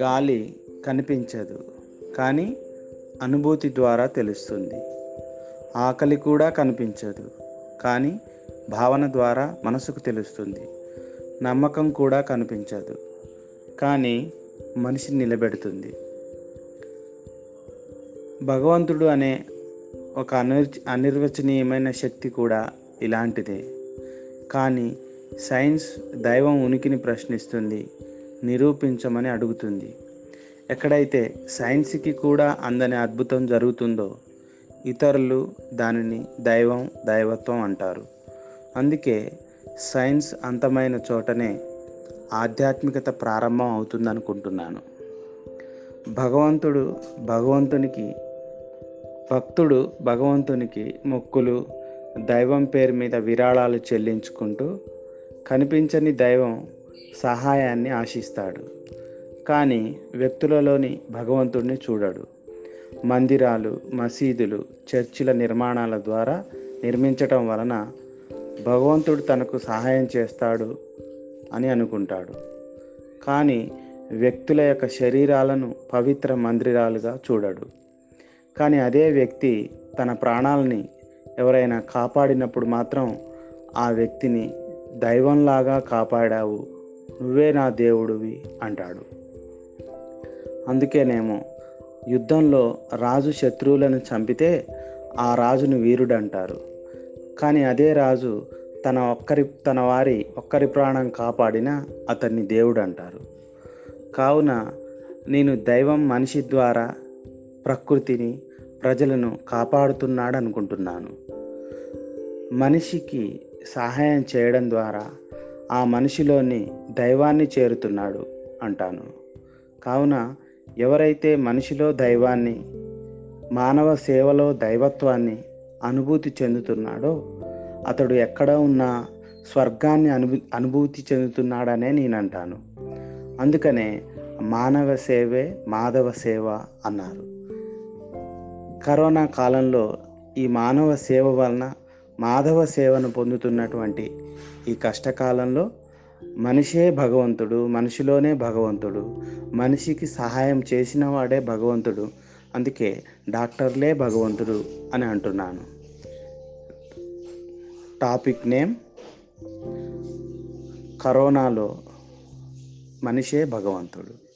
గాలి కనిపించదు కానీ అనుభూతి ద్వారా తెలుస్తుంది. ఆకలి కూడా కనిపించదు కానీ భావన ద్వారా మనసుకు తెలుస్తుంది. నమ్మకం కూడా కనిపించదు కానీ మనిషి నిలబెడుతుంది. భగవంతుడు అనే ఒక అనిర్ అనిర్వచనీయమైన శక్తి కూడా ఇలాంటిదే. కానీ సైన్స్ దైవం ఉనికిని ప్రశ్నిస్తుంది నిరూపించమని అడుగుతుంది. ఎక్కడైతే సైన్స్కి కూడా అందని అద్భుతం జరుగుతుందో ఇతరులు దానిని దైవం దైవత్వం అంటారు. అందుకే సైన్స్ అంతమైన చోటనే ఆధ్యాత్మికత ప్రారంభం అవుతుందనుకుంటున్నాను. భగవంతుడు భగవంతునికి భక్తుడు భగవంతునికి మొక్కులు దైవం పేరు మీద విరాళాలు చెల్లించుకుంటూ కనిపించని దైవం సహాయాన్ని ఆశిస్తాడు. కానీ వ్యక్తులలోని భగవంతుడిని చూడడు. మందిరాలు మసీదులు చర్చిల నిర్మాణాల ద్వారా నిర్మించటం వలన భగవంతుడు తనకు సహాయం చేస్తాడు అని అనుకుంటాడు. కానీ వ్యక్తుల యొక్క శరీరాలను పవిత్ర మందిరాలుగా చూడడు. కానీ అదే వ్యక్తి తన ప్రాణాలని ఎవరైనా కాపాడినప్పుడు మాత్రం ఆ వ్యక్తిని దైవంలాగా కాపాడావు. నువ్వే నా దేవుడివి అంటాడు. అందుకేనేమో యుద్ధంలో రాజు శత్రువులను చంపితే ఆ రాజును వీరుడు అంటారు కానీ అదే రాజు తన ఒక్కరి తన వారి ఒక్కరి ప్రాణం కాపాడిన అతన్ని దేవుడు అంటారు కావున నేను దైవం మనిషి ద్వారా ప్రకృతిని ప్రజలను కాపాడుతున్నాడు అనుకుంటున్నాను మనిషికి సహాయం చేయడం ద్వారా ఆ మనిషిలోని దైవాన్ని చేరుతున్నాడు అంటాను. కావున ఎవరైతే మనిషిలో దైవాన్ని మానవ సేవలో దైవత్వాన్ని అనుభూతి చెందుతున్నాడో అతడు ఎక్కడ ఉన్నా స్వర్గాన్ని అనుభూ అనుభూతి చెందుతున్నాడనే నేను అంటాను అందుకనే మానవ సేవే మాధవ సేవ అన్నారు. కరోనా కాలంలో ఈ మానవ సేవ వలన మాధవ సేవను పొందుతున్నటువంటి ఈ కష్టకాలంలో మనిషే భగవంతుడు మనిషిలోనే భగవంతుడు మనిషికి సహాయం చేసిన వాడే భగవంతుడు అందుకే డాక్టర్లే భగవంతుడు అని అంటున్నాను. టాపిక్ నేమ్ కరోనాలో మనిషే భగవంతుడు.